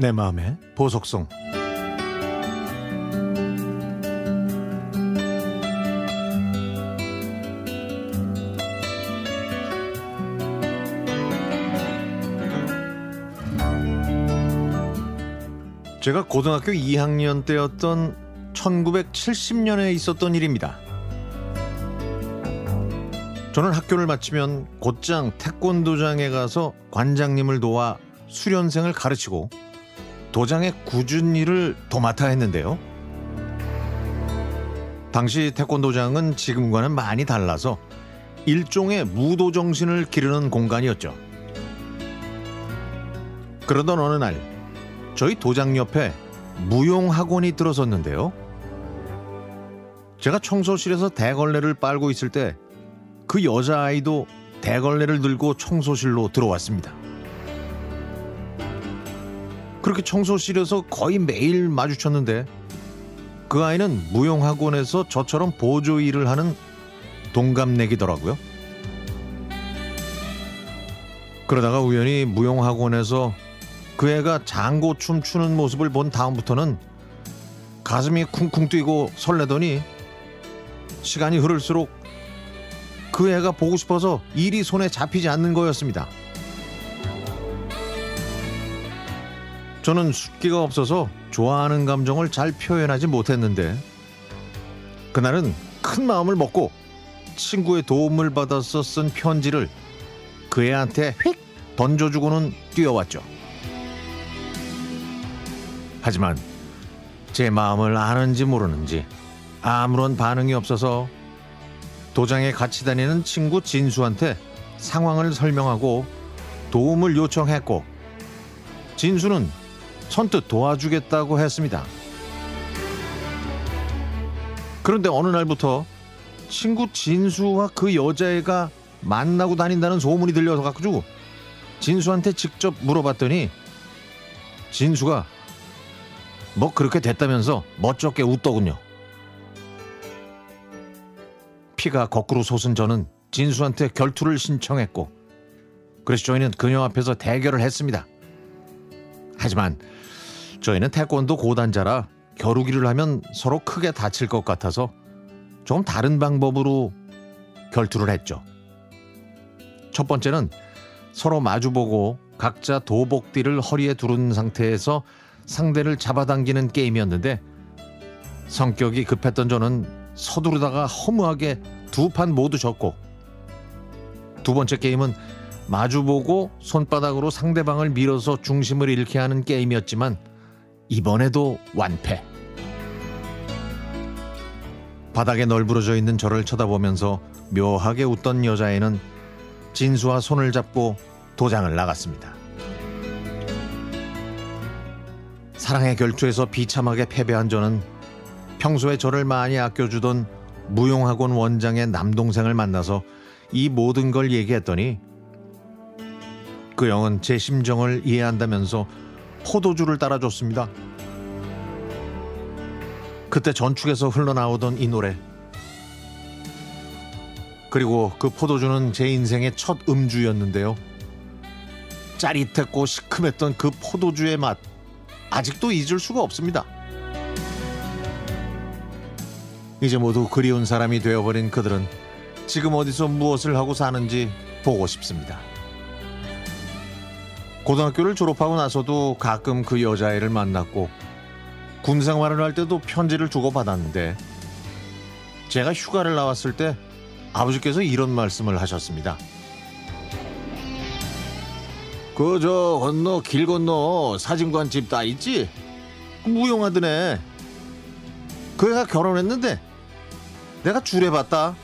내 마음의 보석성 제가 고등학교 2학년 때였던 1970년에 있었던 일입니다. 저는 학교를 마치면 곧장 태권도장에 가서 관장님을 도와 수련생을 가르치고 도장의 일을 도맡아 했는데요. 당시 태권도장은 지금과는 많이 달라서 일종의 무도 정신을 기르는 공간이었죠. 그러던 어느 날 저희 도장 옆에 무용 학원이 들어섰는데요. 제가 청소실에서 대걸레를 빨고 있을 때 그 여자아이도 대걸레를 들고 청소실로 들어왔습니다. 그렇게 청소실에서 거의 매일 마주쳤는데 그 아이는 무용학원에서 저처럼 보조 일을 하는 동갑내기더라고요. 그러다가 우연히 무용학원에서 그 애가 장고 춤 추는 모습을 본 다음부터는 가슴이 쿵쿵 뛰고 설레더니 시간이 흐를수록 그 애가 보고 싶어서 일이 손에 잡히지 않는 거였습니다. 저는 숫기가 없어서 좋아하는 감정을 잘 표현하지 못했는데 그날은 큰 마음을 먹고 친구의 도움을 받아서 쓴 편지를 그 애한테 휙 던져주고는 뛰어왔죠. 하지만 제 마음을 아는지 모르는지 아무런 반응이 없어서 도장에 같이 다니는 친구 진수한테 상황을 설명하고 도움을 요청했고 진수는 선뜻 도와주겠다고 했습니다. 그런데 어느 날부터 친구 진수와 그 여자애가 만나고 다닌다는 소문이 들려서 가지고 진수한테 직접 물어봤더니 진수가 뭐 그렇게 됐다면서 멋쩍게 웃더군요. 피가 거꾸로 솟은 저는 진수한테 결투를 신청했고 그래서 저희는 그녀 앞에서 대결을 했습니다. 하지만 저희는 태권도 고단자라 겨루기를 하면 서로 크게 다칠 것 같아서 좀 다른 방법으로 결투를 했죠. 첫 번째는 서로 마주보고 각자 도복띠를 허리에 두른 상태에서 상대를 잡아당기는 게임이었는데 성격이 급했던 저는 서두르다가 허무하게 두 판 모두 졌고 두 번째 게임은 마주보고 손바닥으로 상대방을 밀어서 중심을 잃게 하는 게임이었지만 이번에도 완패. 바닥에 널브러져 있는 저를 쳐다보면서 묘하게 웃던 여자애는 진수와 손을 잡고 도장을 나갔습니다. 사랑의 결투에서 비참하게 패배한 저는 평소에 저를 많이 아껴주던 무용학원 원장의 남동생을 만나서 이 모든 걸 얘기했더니 그 형은 제 심정을 이해한다면서 포도주를 따라줬습니다. 그때 전축에서 흘러나오던 이 노래. 그리고 그 포도주는 제 인생의 첫 음주였는데요. 짜릿했고 시큼했던 그 포도주의 맛. 아직도 잊을 수가 없습니다. 이제 모두 그리운 사람이 되어버린 그들은 지금 어디서 무엇을 하고 사는지 보고 싶습니다. 고등학교를 졸업하고 나서도 가끔 그 여자애를 만났고 군 생활을 할 때도 편지를 주고받았는데 제가 휴가를 나왔을 때 아버지께서 이런 말씀을 하셨습니다. 그 저 건너 길 건너 사진관 집 다 있지? 무용하던 애. 그 애가 결혼했는데 내가 줄에 봤다.